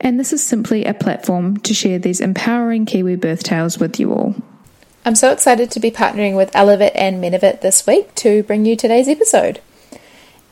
and this is simply a platform to share these empowering Kiwi birth tales with you all. I'm so excited to be partnering with Elevit and Menevit this week to bring you today's episode.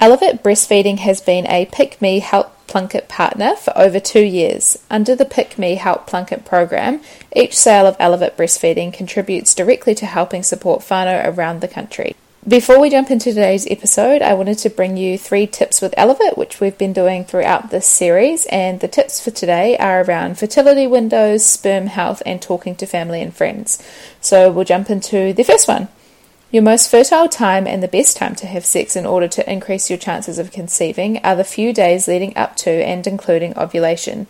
Elevit Breastfeeding has been a Pick Me Help Plunket partner for over two years. Under the Pick Me Help Plunket program, each sale of Elevit Breastfeeding contributes directly to helping support whānau around the country. Before we jump into today's episode, I wanted to bring you three tips with Elevit, which we've been doing throughout this series. And the tips for today are around fertility windows, sperm health, and talking to family and friends. So we'll jump into the first one. Your most fertile time and the best time to have sex in order to increase your chances of conceiving are the few days leading up to and including ovulation.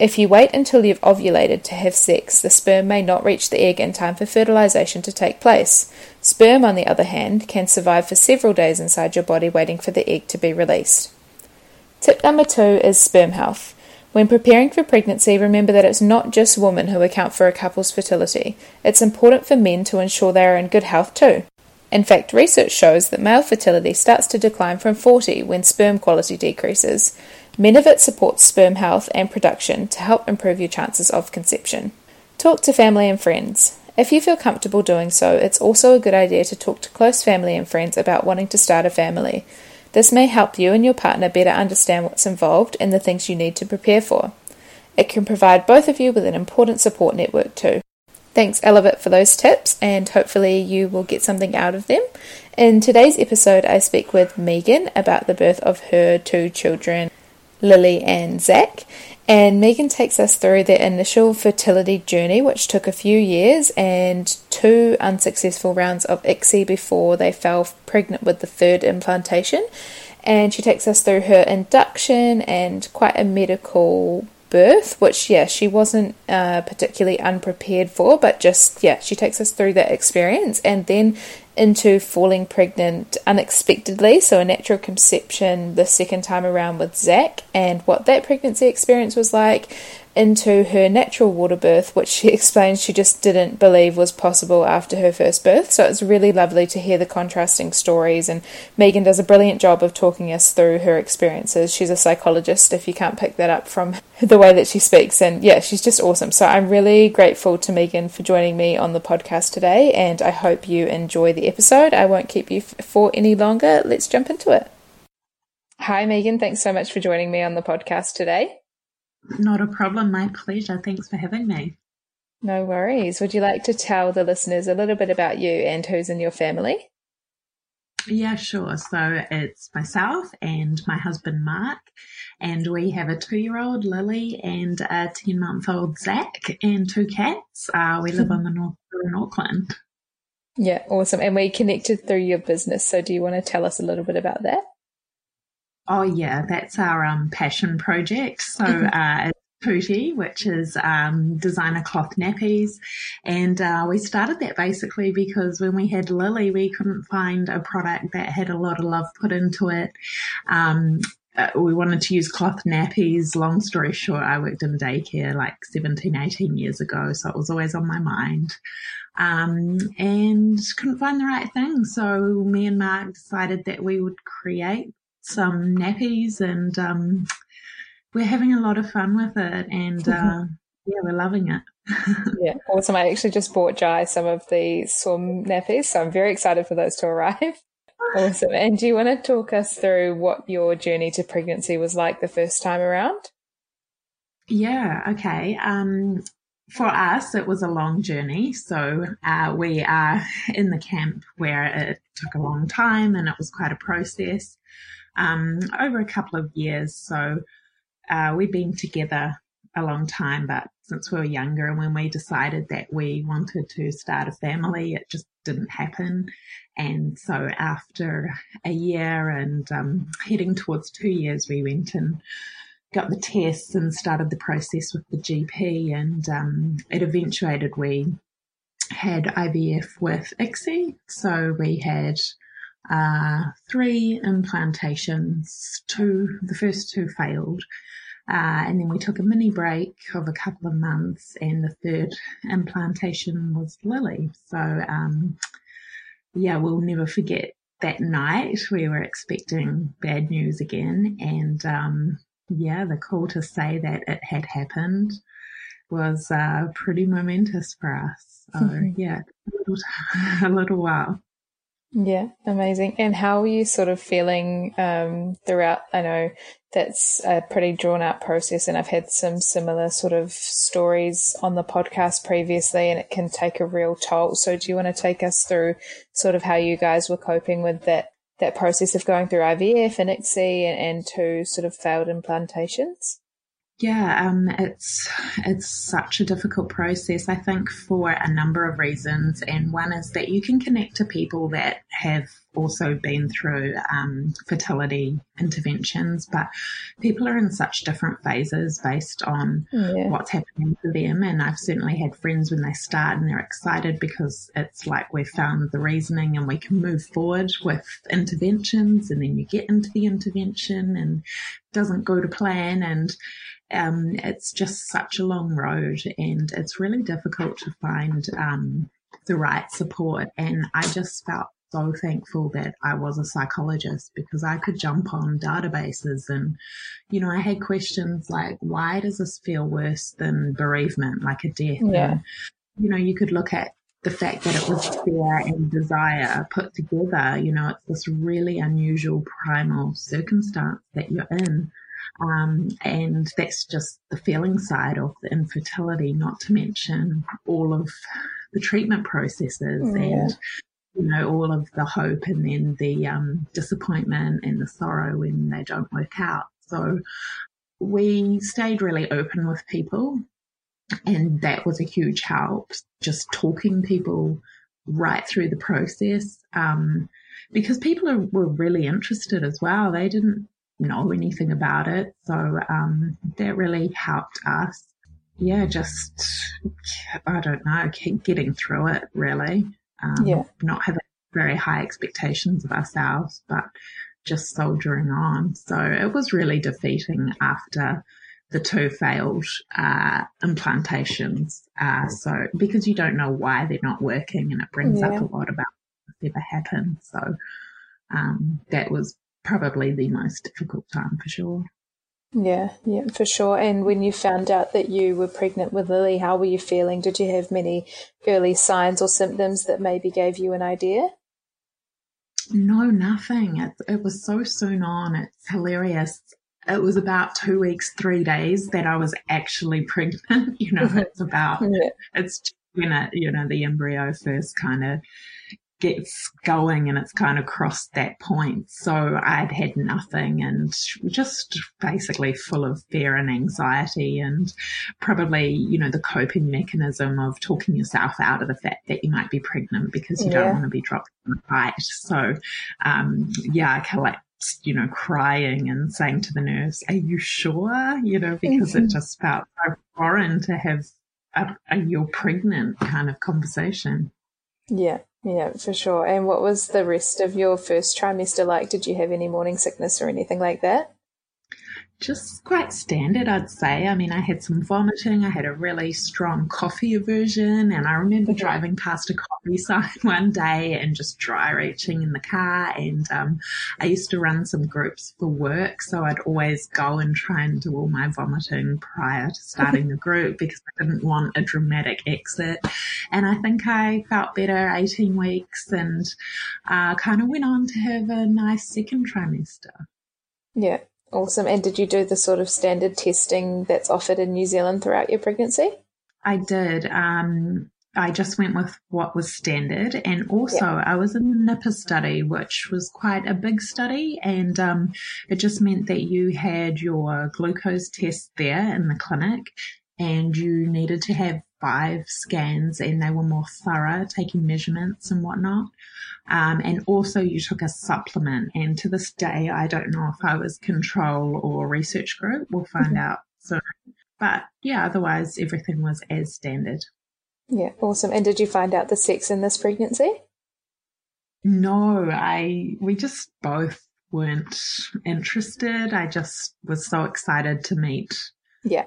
If you wait until you've ovulated to have sex, the sperm may not reach the egg in time for fertilization to take place. Sperm, on the other hand, can survive for several days inside your body waiting for the egg to be released. Tip number two is sperm health. When preparing for pregnancy, remember that it's not just women who account for a couple's fertility. It's important for men to ensure they are in good health too. In fact, research shows that male fertility starts to decline from 40 when sperm quality decreases. Menevit supports sperm health and production to help improve your chances of conception. Talk to family and friends. If you feel comfortable doing so, it's also a good idea to talk to close family and friends about wanting to start a family. This may help you and your partner better understand what's involved and the things you need to prepare for. It can provide both of you with an important support network too. Thanks, Elevit, for those tips, and hopefully you will get something out of them. In today's episode, I speak with Megan about the birth of her two children, Lily and Zach. And Megan takes us through their initial fertility journey, which took a few years and two unsuccessful rounds of ICSI before they fell pregnant with the third implantation. And she takes us through her induction and quite a medical birth, which, yeah, she wasn't uh, particularly unprepared for, but just, yeah, she takes us through that experience and then into falling pregnant unexpectedly, so a natural conception the second time around with Zach, and what that pregnancy experience was like, into her natural water birth, which she explains she just didn't believe was possible after her first birth. So it's really lovely to hear the contrasting stories. And Megan does a brilliant job of talking us through her experiences. She's a psychologist, if you can't pick that up from the way that she speaks. And yeah, she's just awesome. So I'm really grateful to Megan for joining me on the podcast today. And I hope you enjoy the episode. I won't keep you for any longer. Let's jump into it. Hi, Megan. Thanks so much for joining me on the podcast today. Not a problem. My pleasure. Thanks for having me. No worries. Would you like to tell the listeners a little bit about you and who's in your family? Yeah, sure. So it's myself and my husband Mark, and we have a two-year-old Lily and a ten-month-old Zach, and two cats. Uh, we live on the north in Auckland. Yeah, awesome. And we connected through your business. So do you want to tell us a little bit about that? Oh yeah, that's our um, passion project. So Mm-hmm. uh, it's Pooty, which is um, designer cloth nappies, and uh, we started that basically because when we had Lily, we couldn't find a product that had a lot of love put into it. Um, uh, we wanted to use cloth nappies. Long story short, I worked in daycare like 17, 18 years ago, so it was always on my mind. Um, and couldn't find the right thing. So me and Mark decided that we would create some nappies and um, we're having a lot of fun with it and uh, yeah we're loving it Yeah, awesome. I actually just bought Jai some of the swim nappies, so I'm very excited for those to arrive. Awesome. And do you want to talk us through what your journey to pregnancy was like the first time around? Yeah, okay. Um, for us, it was a long journey. So uh, we are in the camp where it took a long time and it was quite a process um, over a couple of years. So uh, we've been together a long time, but since we were younger and when we decided that we wanted to start a family, it just didn't happen. And so after a year and um, heading towards two years, we went and got the tests and started the process with the GP, and um, it eventuated we had IVF with ICSI. So we had uh, three implantations. Two, the first two failed. Uh, and then we took a mini break of a couple of months, and the third implantation was Lily. So, um, yeah, we'll never forget that night. We were expecting bad news again, and um, yeah, the call to say that it had happened was uh, pretty momentous for us. So yeah, a little, a little while. Yeah, amazing. And how are you sort of feeling um, throughout? I know that's a pretty drawn out process, and I've had some similar sort of stories on the podcast previously, and it can take a real toll. So, do you want to take us through sort of how you guys were coping with that that process of going through IVF and ICSI and, and two sort of failed implantations? Yeah, um, it's it's such a difficult process. I think for a number of reasons, and one is that you can connect to people that have also been through um, fertility interventions, but people are in such different phases based on yeah. what's happening for them. And I've certainly had friends when they start and they're excited because it's like we've found the reasoning and we can move forward with interventions, and then you get into the intervention and doesn't go to plan and um, it's just such a long road and it's really difficult to find um, the right support. And I just felt so thankful that I was a psychologist because I could jump on databases and, you know, I had questions like, why does this feel worse than bereavement, like a death? Yeah. And, you know, you could look at the fact that it was fear and desire put together, you know, it's this really unusual primal circumstance that you're in. Um, and that's just the feeling side of the infertility, not to mention all of the treatment processes oh, and, you know, all of the hope and then the um, disappointment and the sorrow when they don't work out. So we stayed really open with people and that was a huge help, just talking people right through the process. Um, because people are, were really interested as well. They didn't know anything about it. So um, that really helped us. Yeah, just, I don't know, keep getting through it really. Um, yeah. Not having very high expectations of ourselves, but just soldiering on. So it was really defeating after the two failed uh, implantations. Uh, so because you don't know why they're not working, and it brings yeah. up a lot about what's ever happened. So um, that was probably the most difficult time for sure. Yeah, yeah, for sure. And when you found out that you were pregnant with Lily, how were you feeling? Did you have many early signs or symptoms that maybe gave you an idea? No, nothing. It, it was so soon on. It's hilarious. It was about two weeks, three days that I was actually pregnant. you know, it's about, yeah. it's when it, you know, the embryo first kind of gets going and it's kind of crossed that point. So I'd had nothing and just basically full of fear and anxiety and probably, you know, the coping mechanism of talking yourself out of the fact that you might be pregnant because you yeah. don't want to be dropped in the fight. So, um, yeah, I collect you know, crying and saying to the nurse, are you sure? You know, because mm-hmm. it just felt so foreign to have a, a you're pregnant kind of conversation. Yeah. Yeah, for sure. And what was the rest of your first trimester like? Did you have any morning sickness or anything like that? Just quite standard, I'd say. I mean, I had some vomiting. I had a really strong coffee aversion. And I remember driving past a coffee sign one day and just dry reaching in the car. And um, I used to run some groups for work. So I'd always go and try and do all my vomiting prior to starting the group because I didn't want a dramatic exit. And I think I felt better 18 weeks and uh, kind of went on to have a nice second trimester. Yeah, Awesome. And did you do the sort of standard testing that's offered in New Zealand throughout your pregnancy? I did. Um, I just went with what was standard. And also, yeah. I was in the NiPPeR study, which was quite a big study. And um, it just meant that you had your glucose test there in the clinic and you needed to have five scans and they were more thorough, taking measurements and whatnot. Um, and also you took a supplement. And to this day, I don't know if I was control or research group. We'll find mm-hmm. out soon. But yeah, otherwise everything was as standard. Yeah, awesome. And did you find out the sex in this pregnancy? No, I we just both weren't interested. I just was so excited to meet yeah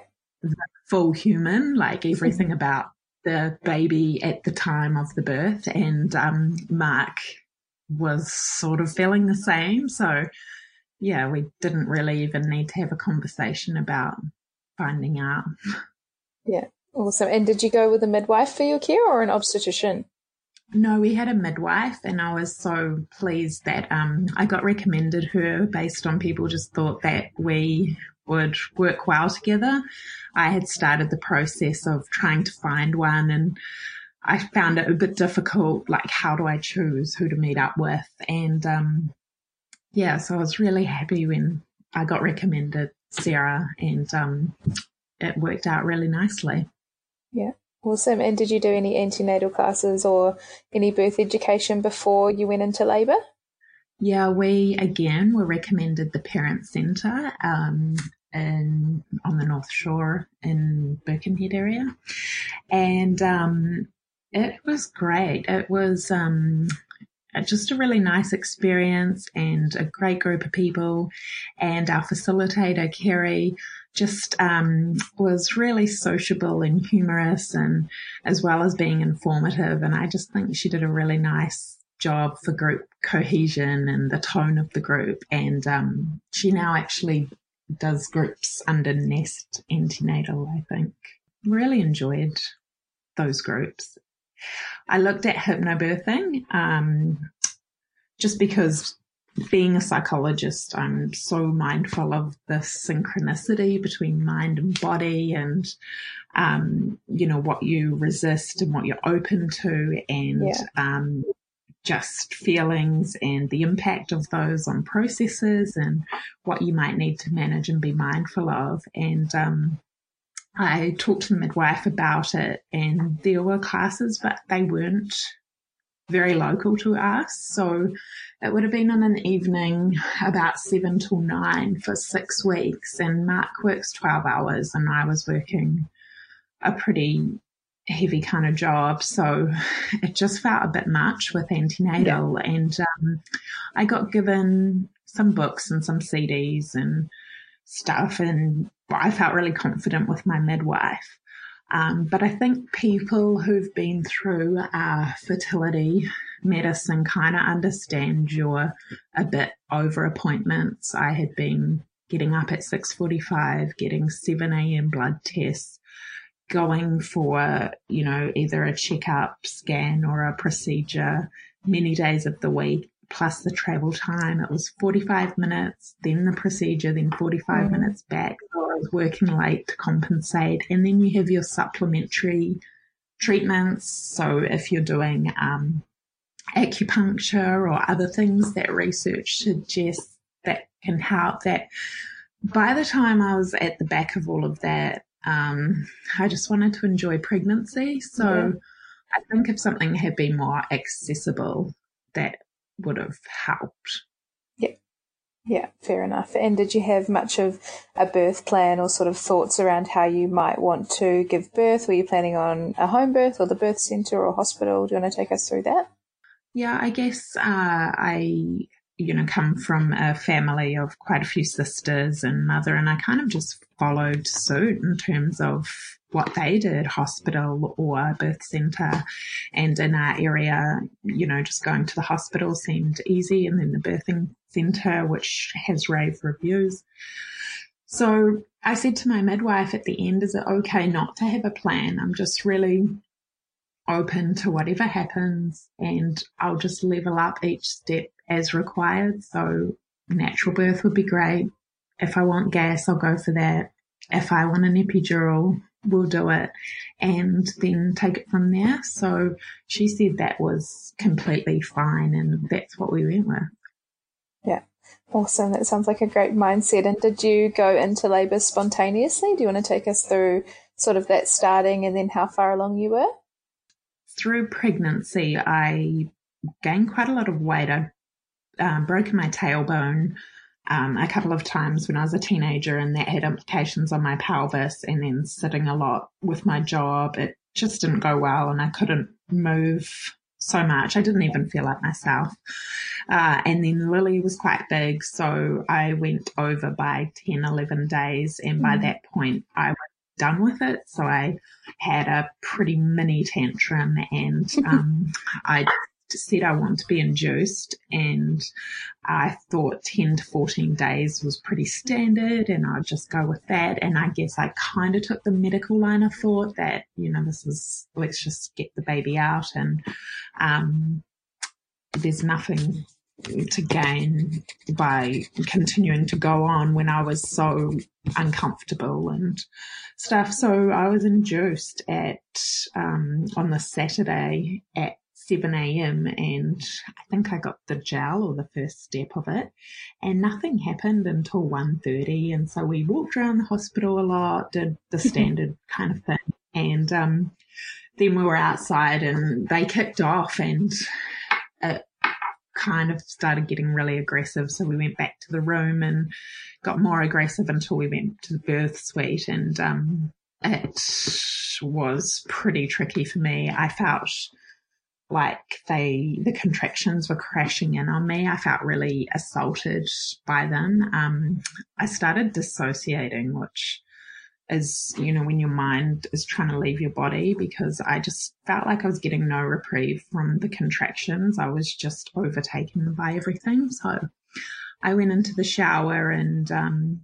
full human, like everything about the baby at the time of the birth. And um, Mark was sort of feeling the same. So, yeah, we didn't really even need to have a conversation about finding out. Yeah, awesome. And did you go with a midwife for your care or an obstetrician? No, we had a midwife, and I was so pleased that um, I got recommended her based on people just thought that we would work well together. I had started the process of trying to find one and I found it a bit difficult. Like, how do I choose who to meet up with? And, um, yeah, so I was really happy when I got recommended Sarah and, um, it worked out really nicely. Yeah. Awesome. And did you do any antenatal classes or any birth education before you went into labour? Yeah, we again were recommended the Parent Centre um, in, on the North Shore in Birkenhead area, and um, it was great. It was um, just a really nice experience and a great group of people. And our facilitator, Kerry, just um, was really sociable and humorous, and as well as being informative. And I just think she did a really nice job for group cohesion and the tone of the group. And um, she now actually does groups under Nest Antenatal, I think. Really enjoyed those groups. I looked at hypnobirthing um, just because being a psychologist, I'm so mindful of the synchronicity between mind and body and, um, you know, what you resist and what you're open to and, yeah. um, just feelings and the impact of those on processes and what you might need to manage and be mindful of. And um, I talked to the midwife about it, and there were classes, but they weren't very local to us. So it would have been in an evening about seven till nine for six weeks. And Mark works 12 hours, and I was working a pretty heavy kind of job. So it just felt a bit much with antenatal. Yeah. And um, I got given some books and some CDs and stuff. And I felt really confident with my midwife. Um, but I think people who've been through uh, fertility medicine kind of understand you're a bit over appointments. I had been getting up at 6.45, getting 7 a.m. blood tests, going for, you know, either a checkup, scan, or a procedure many days of the week, plus the travel time. It was 45 minutes, then the procedure, then 45 mm. minutes back. So I was working late to compensate. And then you have your supplementary treatments. So if you're doing um, acupuncture or other things that research suggests that can help, that by the time I was at the back of all of that, um, I just wanted to enjoy pregnancy. So yeah. I think if something had been more accessible, that would have helped. Yeah. Yeah, fair enough. And did you have much of a birth plan or sort of thoughts around how you might want to give birth? Were you planning on a home birth or the birth centre or hospital? Do you want to take us through that? Yeah, I guess uh, I you know, come from a family of quite a few sisters and mother, and I kind of just followed suit in terms of what they did, hospital or birth centre. And in our area, you know, just going to the hospital seemed easy, and then the birthing centre, which has rave reviews. So I said to my midwife at the end, is it okay not to have a plan? I'm just really open to whatever happens and I'll just level up each step as required. So natural birth would be great. if I want gas, I'll go for that. If I want an epidural, we'll do it and then take it from there. So she said that was completely fine and that's what we went with. Yeah. Awesome. That sounds like a great mindset. And did you go into labour spontaneously? Do you want to take us through sort of that starting and then how far along you were? Through pregnancy, I gained quite a lot of weight. I um, broken my tailbone um, a couple of times when I was a teenager, and that had implications on my pelvis. And then sitting a lot with my job, it just didn't go well, and I couldn't move so much. I didn't even feel like myself. Uh, and then Lily was quite big, so I went over by 10, 11 days. And by mm. that point, I was done with it. So I had a pretty mini tantrum and um, I said I want to be induced and I thought 10 to 14 days was pretty standard and I'd just go with that. And I guess I kind of took the medical line of thought that, you know, this is, let's just get the baby out and, um, there's nothing to gain by continuing to go on when I was so uncomfortable and stuff. So I was induced at um, on the Saturday at 7 a.m. and I think I got the gel or the first step of it and nothing happened until 1.30 and so we walked around the hospital a lot, did the standard kind of thing and um, then we were outside and they kicked off and it kind of started getting really aggressive so we went back to the room and got more aggressive until we went to the birth suite and um, it was pretty tricky for me. I felt like they the contractions were crashing in on me. I felt really assaulted by them. Um, I started dissociating, which is you know when your mind is trying to leave your body because I just felt like I was getting no reprieve from the contractions. I was just overtaken by everything. So I went into the shower and um,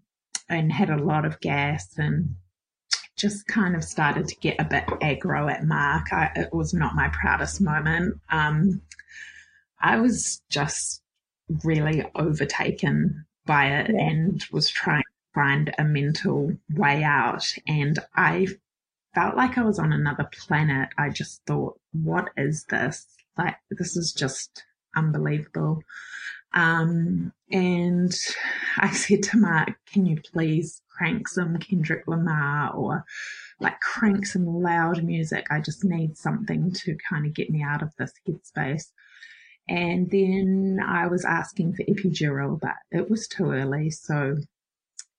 and had a lot of gas and just kind of started to get a bit aggro at Mark. I, it was not my proudest moment. Um, I was just really overtaken by it yeah. and was trying to find a mental way out. And I felt like I was on another planet. I just thought, what is this? Like, this is just unbelievable. Um, and I said to Mark, can you please crank some Kendrick Lamar or like crank some loud music? I just need something to kind of get me out of this headspace. And then I was asking for epidural, but it was too early. So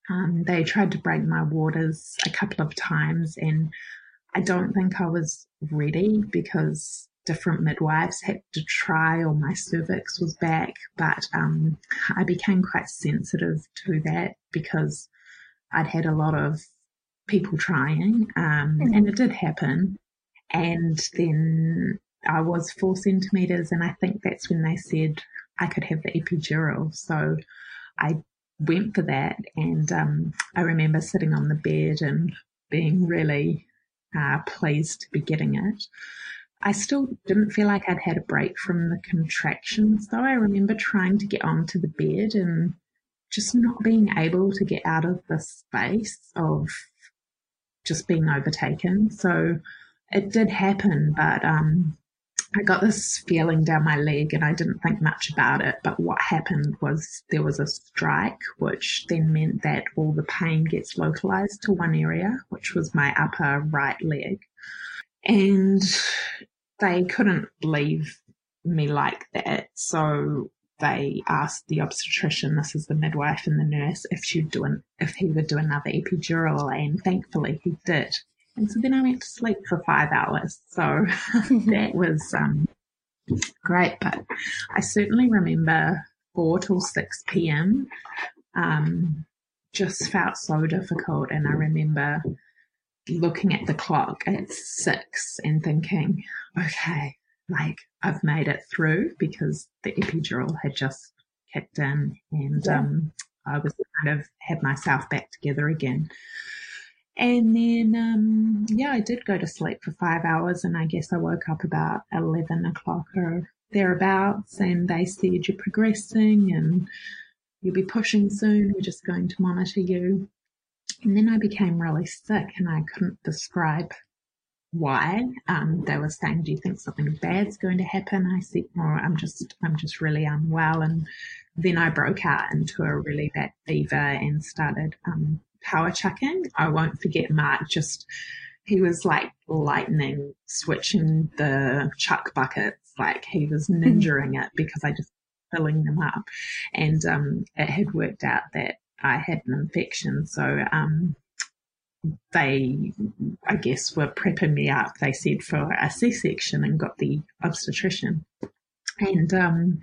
um, they tried to break my waters a couple of times, and I don't think I was ready because different midwives had to try or my cervix was back, but um, I became quite sensitive to that because I'd had a lot of people trying, um, mm-hmm. and it did happen. And then I was four centimeters, and I think that's when they said I could have the epidural. So I went for that, and um, I remember sitting on the bed and being really uh, pleased to be getting it. I still didn't feel like I'd had a break from the contractions, though. I remember trying to get onto the bed and just not being able to get out of the space of just being overtaken. So it did happen, but um, I got this feeling down my leg and I didn't think much about it. But what happened was there was a strike, which then meant that all the pain gets localized to one area, which was my upper right leg. And they couldn't leave me like that. So they asked the obstetrician, this is the midwife and the nurse, if she'd do an, if he would do another epidural, and thankfully he did. And so then I went to sleep for five hours. So that was um, great. But I certainly remember four till six p.m. Um, just felt so difficult, and I remember looking at the clock at six and thinking, okay, like I've made it through because the epidural had just kicked in and yeah. um, I was kind of had myself back together again. And then, um, yeah, I did go to sleep for five hours and I guess I woke up about 11 o'clock or thereabouts and they said you're progressing and you'll be pushing soon. We're just going to monitor you. And then I became really sick and I couldn't describe why. Um, they were saying, do you think something bad's going to happen? I said, no, I'm just, I'm just really unwell. And then I broke out into a really bad fever and started, um, power chucking. I won't forget Mark just, he was like lightning switching the chuck buckets. Like he was ninjaing it because I just filling them up. And, um, it had worked out that I had an infection. So, um, they, I guess, were prepping me up. They said for a C-section and got the obstetrician. And um,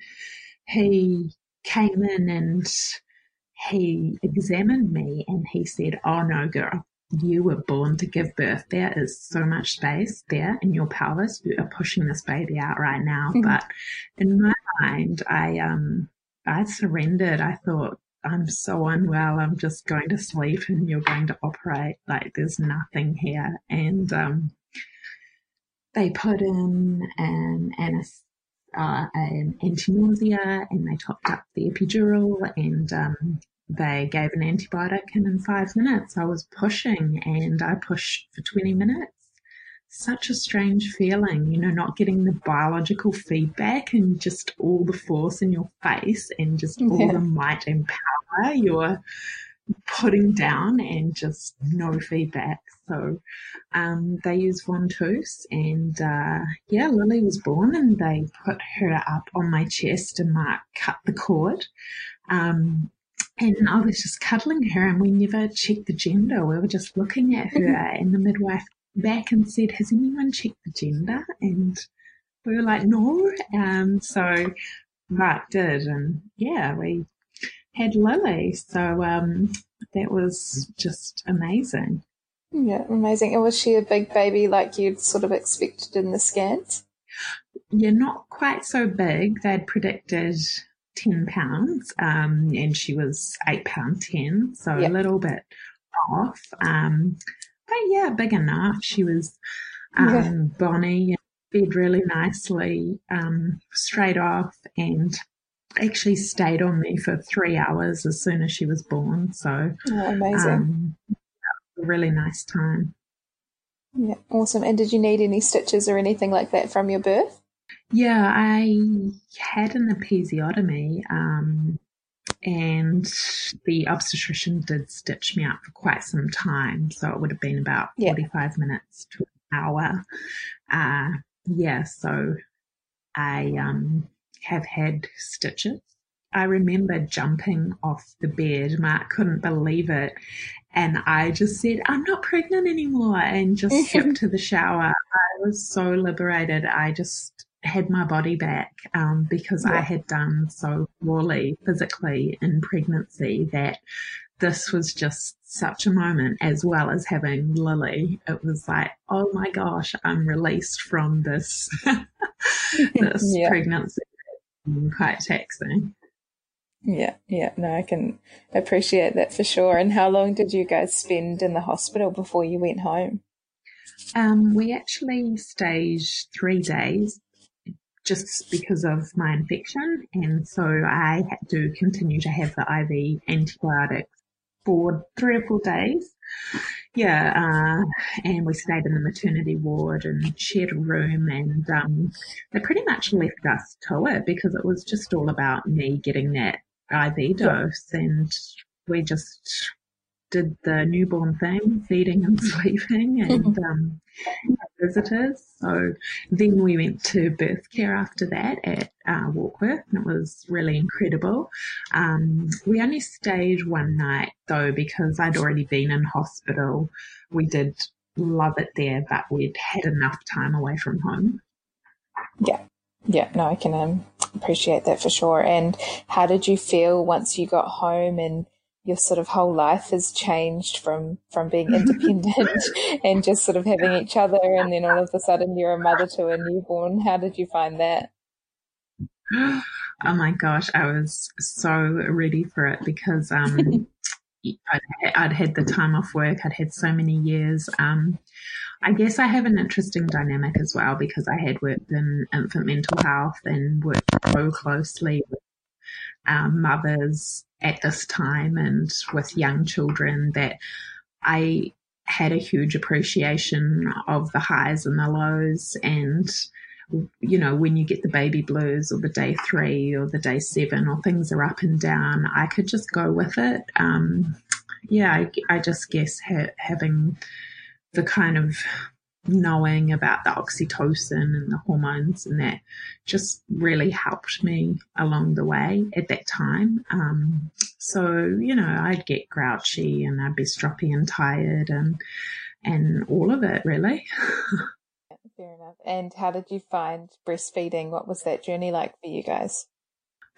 he came in and he examined me and he said, "Oh no, girl, you were born to give birth. There is so much space there in your pelvis. You are pushing this baby out right now." Mm-hmm. But in my mind, I um, I surrendered. I thought I'm so unwell. I'm just going to sleep and you're going to operate. Like there's nothing here. And, um, they put in an, an, uh, an anti-nausea and they topped up the epidural and, um, they gave an antibiotic and in five minutes I was pushing and I pushed for 20 minutes such a strange feeling, you know, not getting the biological feedback and just all the force in your face and just all yeah. the might and power you're putting down and just no feedback. So um, they used ventouse and uh, yeah, Lily was born and they put her up on my chest and Mark cut the cord. Um, and I was just cuddling her and we never checked the gender. We were just looking at her and the midwife back and said, has anyone checked the gender? And we were like, no. Um, so Mark did. And yeah, we had Lily. So um, that was just amazing. Yeah, amazing. And was she a big baby like you'd sort of expected in the scans? Yeah, not quite so big. They'd predicted 10 pounds, um, and she was 8 pound 10, so yep. a little bit off. Um, but yeah, big enough. She was um, yeah. bonny and fed really nicely um, straight off and actually stayed on me for three hours as soon as she was born. So oh, amazing. Um, a really nice time. Yeah, awesome. And did you need any stitches or anything like that from your birth? Yeah, I had an episiotomy. Um, and the obstetrician did stitch me up for quite some time. So it would have been about yeah. 45 minutes to an hour. Uh, yeah, so I um, have had stitches. I remember jumping off the bed. Mark couldn't believe it. And I just said, I'm not pregnant anymore and just skipped to the shower. I was so liberated. I just had my body back um, because yeah. I had done so poorly physically in pregnancy that this was just such a moment as well as having Lily. It was like, oh my gosh, I'm released from this this yeah. pregnancy. Quite taxing. Yeah, yeah, no, I can appreciate that for sure. And how long did you guys spend in the hospital before you went home? Um, we actually stayed three days just because of my infection. And so I had to continue to have the IV antibiotics for three or four days. Yeah, uh, and we stayed in the maternity ward and shared a room and, um, they pretty much left us to it because it was just all about me getting that IV dose and we just did the newborn thing, feeding and sleeping and, um, visitors. So then we went to birth care after that at uh, Warkworth and it was really incredible. Um, we only stayed one night though because I'd already been in hospital. We did love it there, but we'd had enough time away from home. Yeah. Yeah, no, I can um, appreciate that for sure. And how did you feel once you got home and your sort of whole life has changed from from being independent and just sort of having each other and then all of a sudden you're a mother to a newborn. How did you find that? Oh my gosh i was so ready for it because um I'd, I'd, had the time off work i'd had so many years. Um I guess I have an interesting dynamic as well because I had worked in infant mental health and worked so closely with um, mothers at this time and with young children that I had a huge appreciation of the highs and the lows and you know, when you get the baby blues or the day three or the day seven or things are up and down, I could just go with it. Um, yeah, I, I, just guess ha- having the kind of knowing about the oxytocin and the hormones and that just really helped me along the way at that time. Um, so, you know, I'd get grouchy and I'd be stroppy and tired and, and all of it really. Fair enough. And how did you find breastfeeding? What was that journey like for you guys?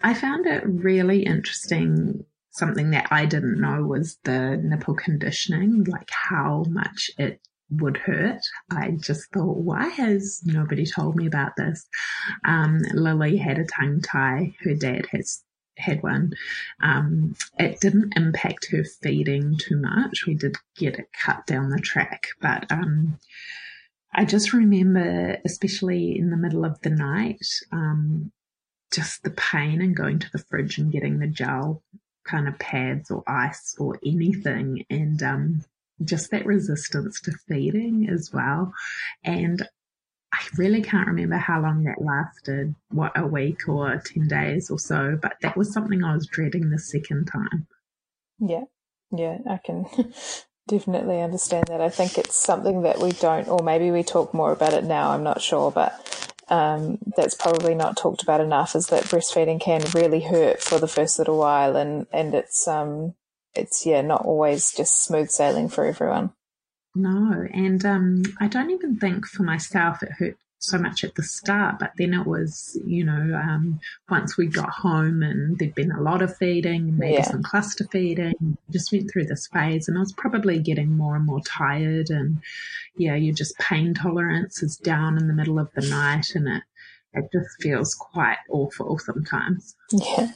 I found it really interesting. Something that I didn't know was the nipple conditioning, like how much it would hurt. I just thought, why has nobody told me about this? Um, Lily had a tongue tie. Her dad has had one. Um, it didn't impact her feeding too much. We did get it cut down the track, but um, I just remember, especially in the middle of the night, um, just the pain and going to the fridge and getting the gel kind of pads or ice or anything, and um, just that resistance to feeding as well. And I really can't remember how long that lasted, what, a week or 10 days or so, but that was something I was dreading the second time. Yeah, yeah, I can definitely understand that. I think it's something that we don't, or maybe we talk more about it now, I'm not sure, but um, that's probably not talked about enough is that breastfeeding can really hurt for the first little while and, and it's, um, it's, yeah, not always just smooth sailing for everyone. No, and um, I don't even think for myself it hurt so much at the start, but then it was, you know, um, once we got home and there'd been a lot of feeding, maybe yeah. some cluster feeding, just went through this phase and I was probably getting more and more tired and yeah, your just pain tolerance is down in the middle of the night and it, it just feels quite awful sometimes. Yeah,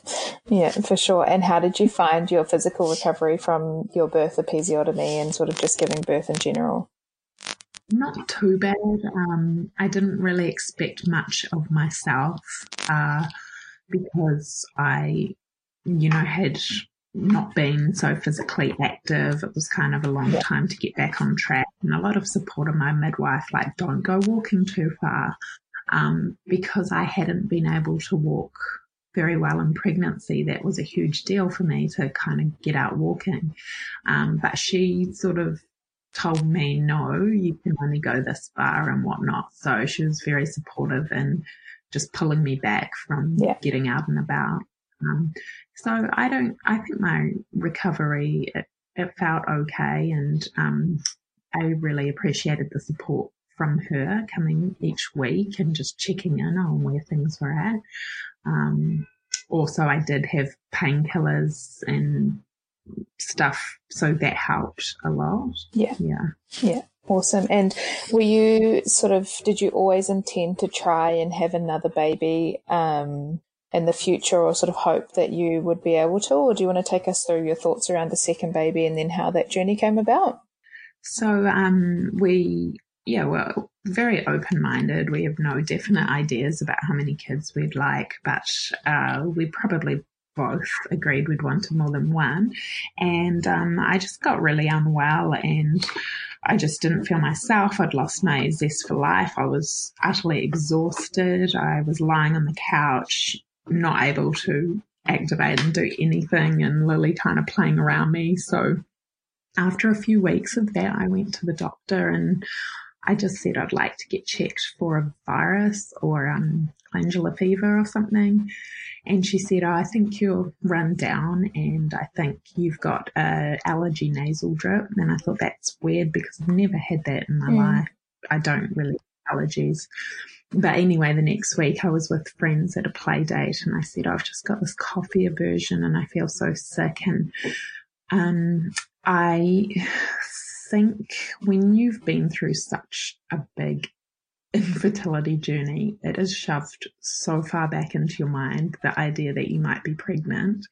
yeah, for sure. And how did you find your physical recovery from your birth episiotomy and sort of just giving birth in general? Not too bad. Um, I didn't really expect much of myself uh, because I, you know, had not been so physically active. It was kind of a long yeah. time to get back on track, and a lot of support of my midwife, like, don't go walking too far, um, because I hadn't been able to walk very well in pregnancy. That was a huge deal for me to kind of get out walking. Um, but she sort of told me, no, you can only go this far and whatnot. So she was very supportive and just pulling me back from yeah. getting out and about. Um, so I don't, I think my recovery, it, it felt okay. And, um, I really appreciated the support from her coming each week and just checking in on where things were at. Um, also, I did have painkillers and stuff. So that helped a lot. Yeah. Yeah. Yeah. Awesome. And were you sort of, did you always intend to try and have another baby um, in the future or sort of hope that you would be able to? Or do you want to take us through your thoughts around the second baby and then how that journey came about? So um, we, yeah, well, very open minded. We have no definite ideas about how many kids we'd like, but uh, we probably both agreed we'd wanted more than one. And um, I just got really unwell and I just didn't feel myself. I'd lost my zest for life. I was utterly exhausted. I was lying on the couch, not able to activate and do anything, and Lily kind of playing around me. So after a few weeks of that, I went to the doctor and I just said I'd like to get checked for a virus or um, glandular fever or something. And she said, oh, I think you're run down and I think you've got a allergy nasal drip. And I thought that's weird because I've never had that in my mm. life. I don't really have allergies. But anyway, the next week I was with friends at a play date and I said, I've just got this coffee aversion and I feel so sick. And, um, I think when you've been through such a big infertility journey, it is shoved so far back into your mind the idea that you might be pregnant,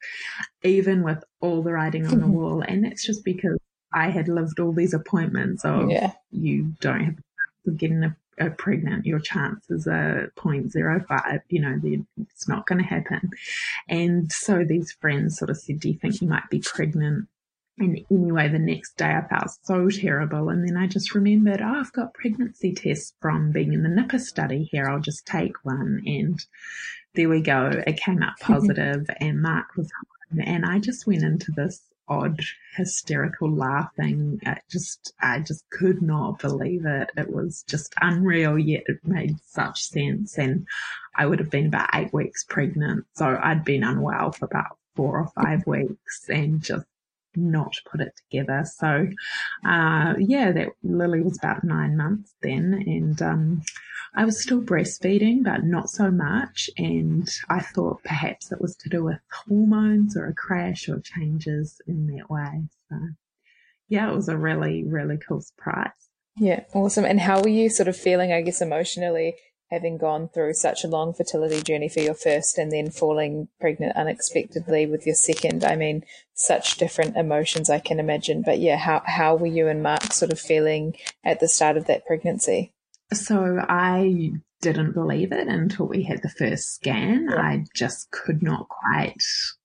even with all the writing on the mm-hmm. wall. And that's just because I had lived all these appointments of yeah. you don't have of getting a, are pregnant, your chances are 0.05, you know, it's not going to happen. And so these friends sort of said, do you think you might be pregnant? And anyway, the next day I felt so terrible. And then I just remembered, oh, I've got pregnancy tests from being in the NIPA study here. I'll just take one. And there we go. It came up positive and Mark was home. And I just went into this odd hysterical laughing. I just, I just could not believe it. It was just unreal, yet it made such sense. And I would have been about eight weeks pregnant. So I'd been unwell for about four or five weeks and just not put it together. So, uh, yeah, that Lily was about nine months then. And, um, I was still breastfeeding, but not so much. And I thought perhaps it was to do with hormones or a crash or changes in that way. So, yeah, it was a really, really cool surprise. Yeah, awesome. And how were you sort of feeling, I guess, emotionally having gone through such a long fertility journey for your first and then falling pregnant unexpectedly with your second. I mean, such different emotions I can imagine. But yeah, how, how were you and Mark sort of feeling at the start of that pregnancy? So I didn't believe it until we had the first scan. Yeah. I just could not quite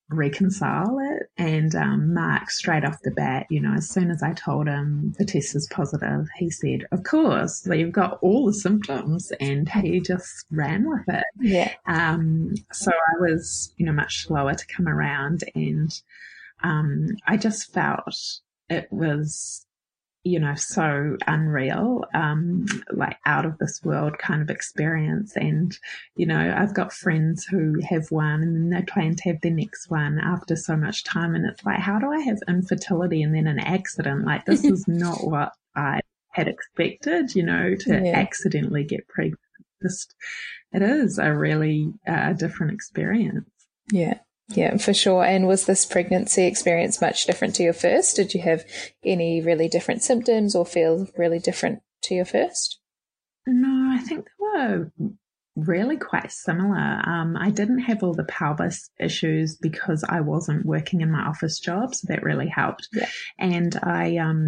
reconcile it. And um, Mark, straight off the bat, you know, as soon as I told him the test is positive, he said, "Of course, but you've got all the symptoms," and he just ran with it. Yeah. Um, so I was, you know, much slower to come around, and um, I just felt it was you know, so unreal, um, like out of this world kind of experience. And, you know, I've got friends who have one and then they plan to have their next one after so much time. And it's like, how do I have infertility and then an accident? Like, this is not what I had expected, you know, to yeah. accidentally get pregnant. Just, it is a really uh, different experience. Yeah. Yeah, for sure. And was this pregnancy experience much different to your first? Did you have any really different symptoms or feel really different to your first? No, I think there were really quite similar. Um, I didn't have all the pelvis issues because I wasn't working in my office job, so that really helped. Yeah. And I, um,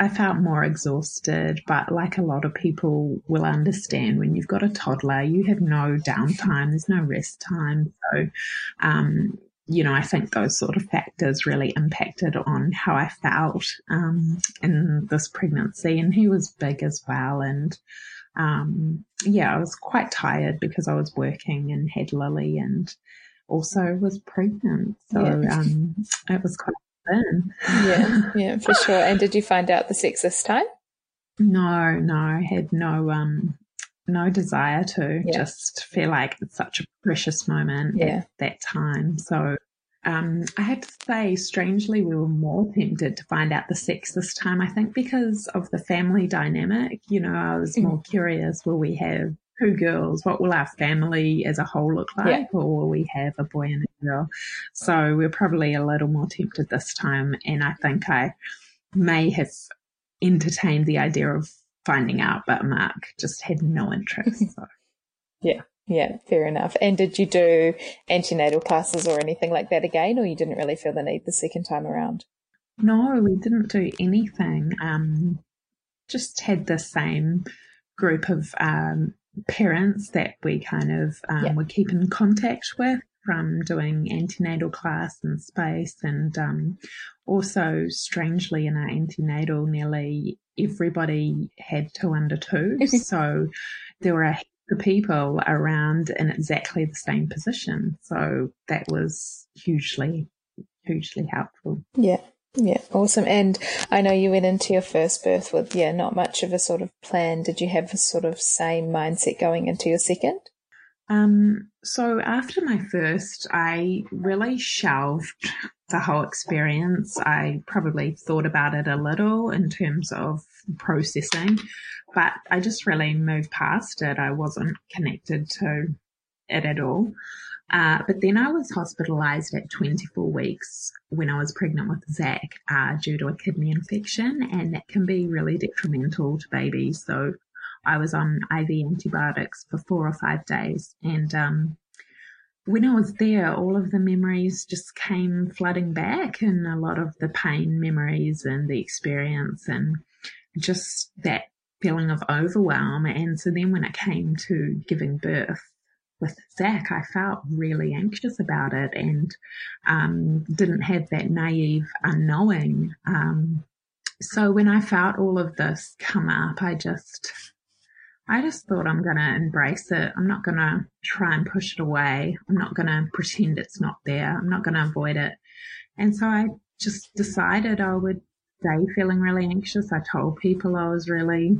I felt more exhausted, but like a lot of people will understand, when you've got a toddler, you have no downtime. There's no rest time. So, um, you know, I think those sort of factors really impacted on how I felt um, in this pregnancy. And he was big as well, and um, yeah, I was quite tired because I was working and had Lily and also was pregnant. So yeah. um, it was quite fun. Yeah, yeah, for sure. And did you find out the sex this time? No, no, I had no um no desire to. Yeah. Just feel like it's such a precious moment yeah. at that time. So um, I have to say, strangely, we were more tempted to find out the sex this time. I think because of the family dynamic. You know, I was more mm. curious: will we have two girls? What will our family as a whole look like, yeah. or will we have a boy and a girl? So we're probably a little more tempted this time, and I think I may have entertained the idea of finding out, but Mark just had no interest. So. yeah. Yeah, fair enough. And did you do antenatal classes or anything like that again, or you didn't really feel the need the second time around? No, we didn't do anything. Um, just had the same group of um, parents that we kind of um, yeah. would keep in contact with from doing antenatal class in space and um, also strangely in our antenatal nearly everybody had two under two so there were a the people around in exactly the same position. So that was hugely, hugely helpful. Yeah. Yeah, awesome. And I know you went into your first birth with, yeah, not much of a sort of plan. Did you have a sort of same mindset going into your second? Um, so after my first, I really shelved the whole experience. I probably thought about it a little in terms of processing, but I just really moved past it. I wasn't connected to it at all. Uh, but then I was hospitalized at 24 weeks when I was pregnant with Zach uh, due to a kidney infection, and that can be really detrimental to babies. So I was on IV antibiotics for four or five days, and um, when I was there, all of the memories just came flooding back, and a lot of the pain memories and the experience, and just that feeling of overwhelm. And so then when it came to giving birth, with Zach, I felt really anxious about it and um, didn't have that naive unknowing. Um, so when I felt all of this come up, I just, I just thought I'm going to embrace it. I'm not going to try and push it away. I'm not going to pretend it's not there. I'm not going to avoid it. And so I just decided I would stay feeling really anxious. I told people I was really,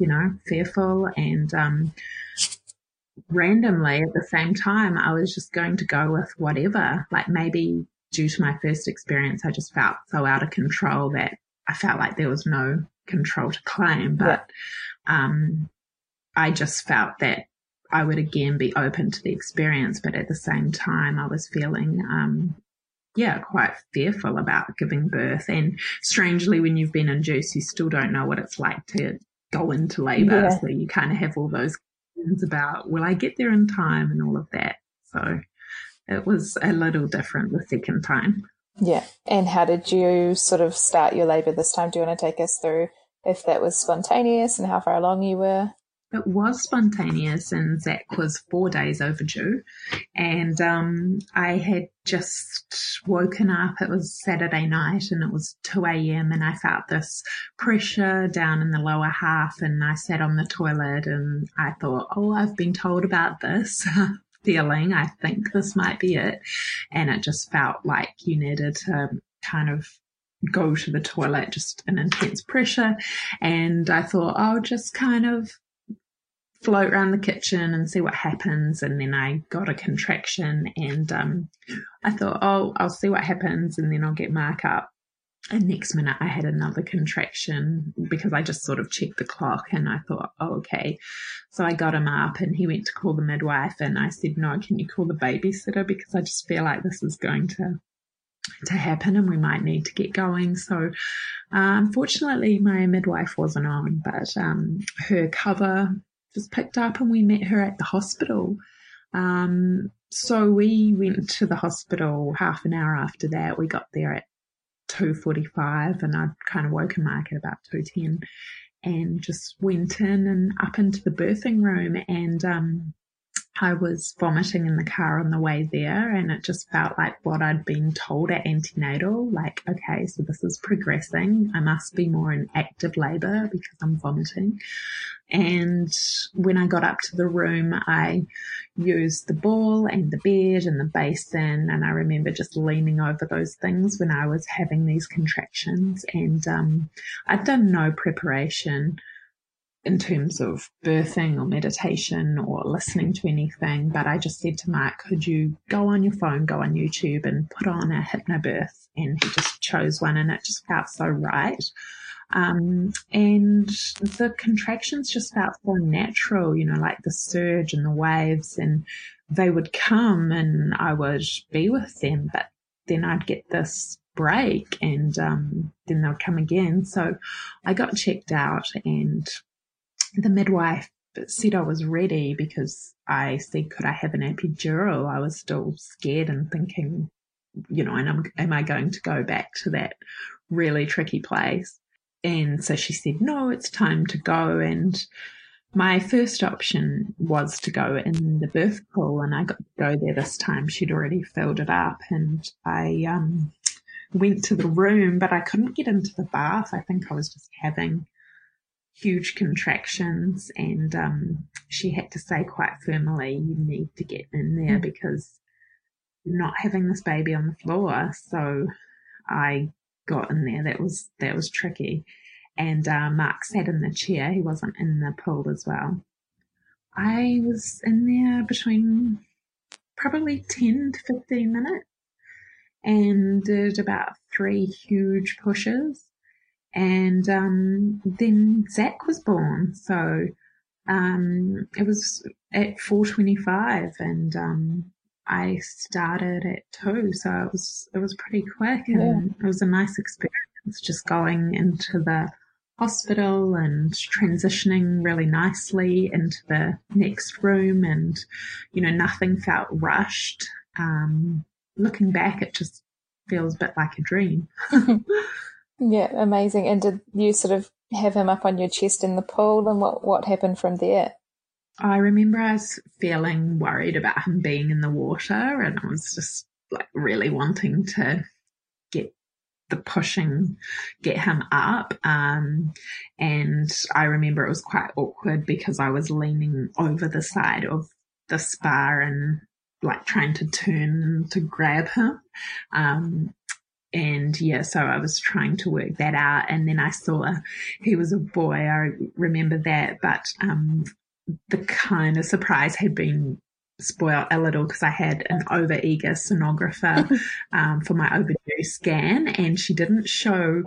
you know, fearful and, um, randomly at the same time, I was just going to go with whatever. Like maybe due to my first experience, I just felt so out of control that I felt like there was no control to claim. But yeah. um, I just felt that I would again be open to the experience, but at the same time, I was feeling, um, yeah, quite fearful about giving birth. And strangely, when you've been induced, you still don't know what it's like to go into labor. Yeah. So you kind of have all those questions about will I get there in time and all of that. So it was a little different the second time. Yeah. And how did you sort of start your labour this time? Do you want to take us through if that was spontaneous and how far along you were? It was spontaneous, and Zach was four days overdue. And um, I had just woken up. It was Saturday night, and it was 2 a.m. And I felt this pressure down in the lower half. And I sat on the toilet, and I thought, oh, I've been told about this. feeling. I think this might be it. And it just felt like you needed to kind of go to the toilet, just an intense pressure. And I thought I'll just kind of float around the kitchen and see what happens. And then I got a contraction and um, I thought, oh, I'll see what happens and then I'll get Mark up. And next minute I had another contraction because I just sort of checked the clock and I thought, oh, okay. So I got him up and he went to call the midwife and I said, no, can you call the babysitter? Because I just feel like this is going to to happen and we might need to get going. So, uh, unfortunately, my midwife wasn't on, but um, her cover just picked up and we met her at the hospital. Um, so we went to the hospital half an hour after that. We got there at 2.45 and I'd kind of woken Mark at about 2.10 and just went in and up into the birthing room and um, I was vomiting in the car on the way there and it just felt like what I'd been told at antenatal, like, okay, so this is progressing. I must be more in active labor because I'm vomiting. And when I got up to the room, I used the ball and the bed and the basin. And I remember just leaning over those things when I was having these contractions. And um, I'd done no preparation in terms of birthing or meditation or listening to anything. But I just said to Mark, could you go on your phone, go on YouTube and put on a hypnobirth? And he just chose one and it just felt so right. Um, and the contractions just felt so natural, you know, like the surge and the waves and they would come and I would be with them, but then I'd get this break and um, then they'll come again. So I got checked out and the midwife said I was ready because I said, could I have an epidural? I was still scared and thinking, you know, and am, am I going to go back to that really tricky place? And so she said, no, it's time to go. And my first option was to go in the birth pool and I got to go there this time. She'd already filled it up and I, um, went to the room, but I couldn't get into the bath. I think I was just having huge contractions and, um, she had to say quite firmly, you need to get in there mm. because you're not having this baby on the floor. So I got in there. That was that was tricky. And uh, Mark sat in the chair. He wasn't in the pool as well. I was in there between probably 10 to 15 minutes and did about three huge pushes. And um, then Zach was born. So um, it was at 4.25 and um, I started at two, so it was it was pretty quick, and yeah. it was a nice experience just going into the hospital and transitioning really nicely into the next room, and you know nothing felt rushed. Um, looking back, it just feels a bit like a dream. yeah, amazing. And did you sort of have him up on your chest in the pool, and what what happened from there? I remember I was feeling worried about him being in the water, and I was just like really wanting to get the pushing, get him up. Um, and I remember it was quite awkward because I was leaning over the side of the spa and like trying to turn to grab him. Um, and yeah, so I was trying to work that out. And then I saw he was a boy. I remember that, but, um, the kind of surprise had been spoiled a little because I had an over eager sonographer um, for my overdue scan, and she didn't show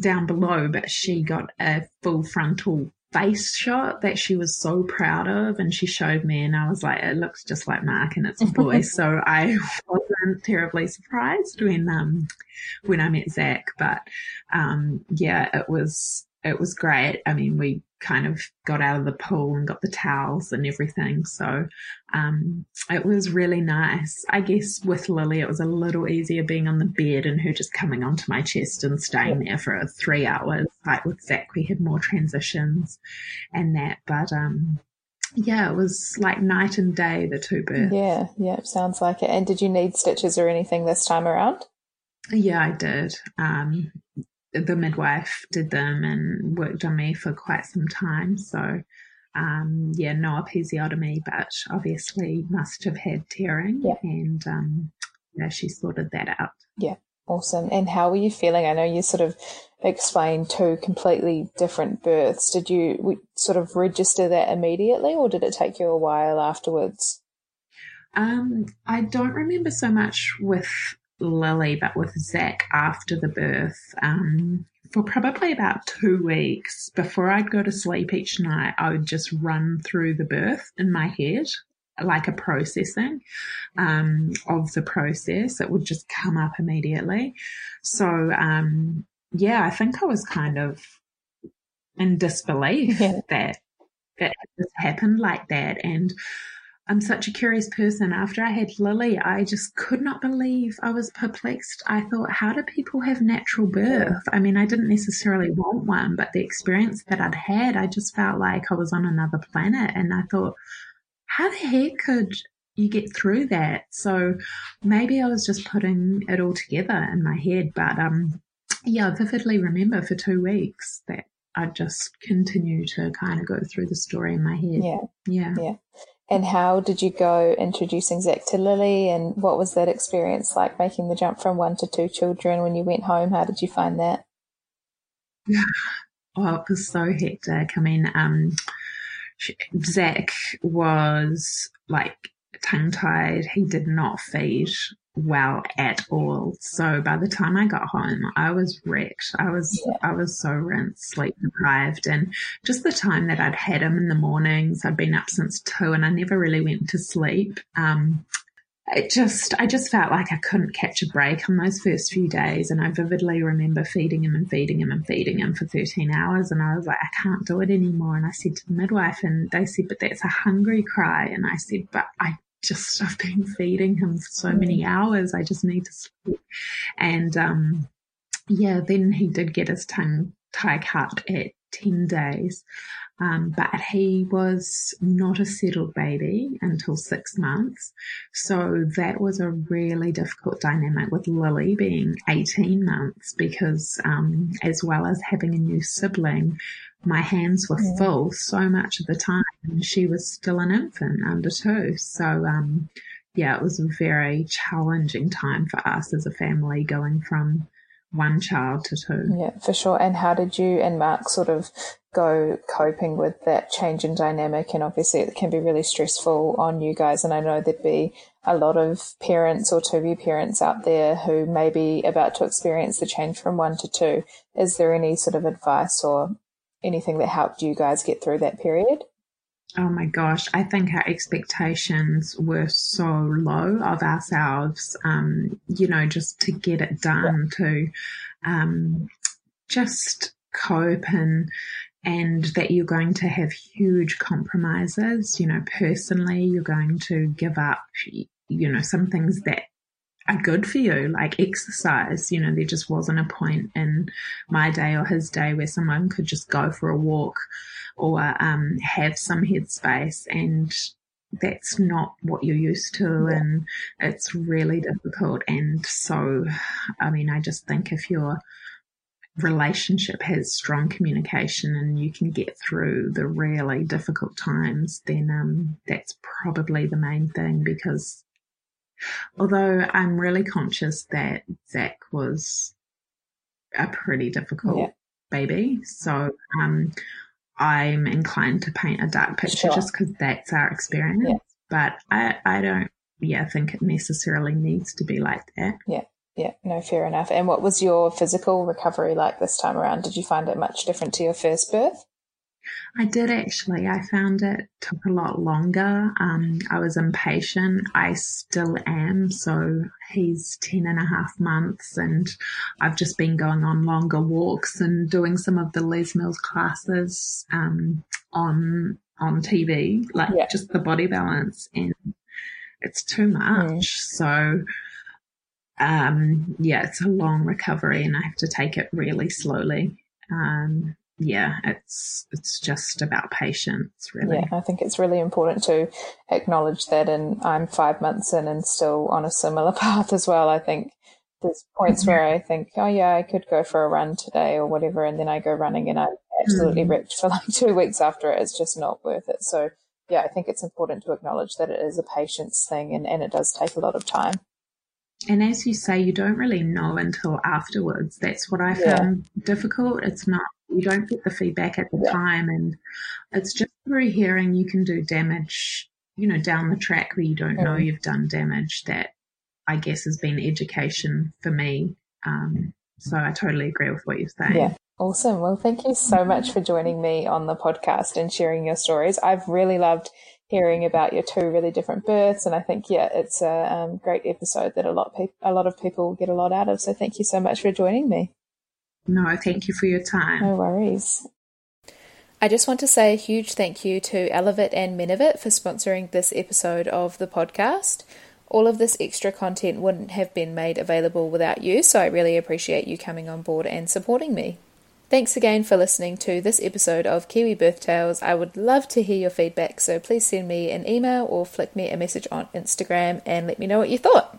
down below, but she got a full frontal face shot that she was so proud of and she showed me and I was like it looks just like Mark and it's a boy. So I wasn't terribly surprised when um when I met Zach but um yeah it was it was great I mean we kind of got out of the pool and got the towels and everything. So um, it was really nice. I guess with Lily, it was a little easier being on the bed and her just coming onto my chest and staying there for three hours. Like with Zach, we had more transitions and that. But um, yeah, it was like night and day, the two births. Yeah, yeah, sounds like it. And did you need stitches or anything this time around? Yeah, I did. Um, the midwife did them and worked on me for quite some time. So, um, yeah, no episiotomy, but obviously must have had tearing. Yeah. And um, yeah, she sorted that out. Yeah, awesome. And how were you feeling? I know you sort of explained two completely different births. Did you sort of register that immediately, or did it take you a while afterwards? Um, I don't remember so much with Lily, but with Zach after the birth, um, for probably about two weeks before I'd go to sleep each night, I would just run through the birth in my head, like a processing um, of the process. It would just come up immediately. So, um, yeah, I think I was kind of in disbelief yeah. that that this happened like that. And I'm such a curious person. After I had Lily, I just could not believe I was perplexed. I thought, how do people have natural birth? I mean, I didn't necessarily want one, but the experience that I'd had, I just felt like I was on another planet. And I thought, how the heck could you get through that? So maybe I was just putting it all together in my head. But um, yeah, I vividly remember for two weeks that I just continue to kind of go through the story in my head. Yeah. Yeah. Yeah. And how did you go introducing Zach to Lily? And what was that experience like making the jump from one to two children when you went home? How did you find that? Oh, it was so hectic. I mean, um, Zach was like tongue tied. He did not feed well at all. So by the time I got home, I was wrecked. I was, yeah. I was so rinsed, sleep deprived and just the time that I'd had him in the mornings, I'd been up since two and I never really went to sleep. Um, it just, I just felt like I couldn't catch a break on those first few days. And I vividly remember feeding him and feeding him and feeding him for 13 hours. And I was like, I can't do it anymore. And I said to the midwife and they said, but that's a hungry cry. And I said, but I just I've been feeding him for so many mm. hours. I just need to sleep. And um, yeah, then he did get his tongue tie cut at 10 days. Um, but he was not a settled baby until six months. So that was a really difficult dynamic with Lily being 18 months because, um, as well as having a new sibling, my hands were full so much of the time. And she was still an infant under two. So, um, yeah, it was a very challenging time for us as a family going from one child to two. Yeah, for sure. And how did you and Mark sort of go coping with that change in dynamic? And obviously, it can be really stressful on you guys. And I know there'd be a lot of parents or to be parents out there who may be about to experience the change from one to two. Is there any sort of advice or anything that helped you guys get through that period? Oh my gosh, I think our expectations were so low of ourselves, um, you know, just to get it done, to um, just cope and and that you're going to have huge compromises. You know, personally, you're going to give up, you know, some things that are good for you, like exercise. You know, there just wasn't a point in my day or his day where someone could just go for a walk or um, have some headspace and that's not what you're used to and it's really difficult and so i mean i just think if your relationship has strong communication and you can get through the really difficult times then um, that's probably the main thing because although i'm really conscious that zach was a pretty difficult yeah. baby so um, I'm inclined to paint a dark picture sure. just because that's our experience. Yeah. But I, I don't, yeah, think it necessarily needs to be like that. Yeah. Yeah, no, fair enough. And what was your physical recovery like this time around? Did you find it much different to your first birth? I did actually. I found it took a lot longer. Um, I was impatient. I still am. So he's 10 and a half months and I've just been going on longer walks and doing some of the Les Mills classes, um, on, on TV, like yeah. just the body balance and it's too much. Mm. So, um, yeah, it's a long recovery and I have to take it really slowly. Um, yeah, it's it's just about patience, really. Yeah, I think it's really important to acknowledge that. And I'm five months in and still on a similar path as well. I think there's points mm-hmm. where I think, oh yeah, I could go for a run today or whatever, and then I go running and I'm absolutely mm. wrecked for like two weeks after it. It's just not worth it. So yeah, I think it's important to acknowledge that it is a patience thing and, and it does take a lot of time. And as you say, you don't really know until afterwards. That's what I found difficult. It's not you don't get the feedback at the yeah. time. And it's just through hearing you can do damage, you know, down the track where you don't mm. know you've done damage that I guess has been education for me. Um, so I totally agree with what you're saying. Yeah. Awesome. Well, thank you so much for joining me on the podcast and sharing your stories. I've really loved hearing about your two really different births, and I think yeah, it's a um, great episode that a lot pe- a lot of people get a lot out of. So thank you so much for joining me. No, thank you for your time. No worries. I just want to say a huge thank you to Elevit and Menevit for sponsoring this episode of the podcast. All of this extra content wouldn't have been made available without you, so I really appreciate you coming on board and supporting me. Thanks again for listening to this episode of Kiwi Birth Tales. I would love to hear your feedback, so please send me an email or flick me a message on Instagram and let me know what you thought.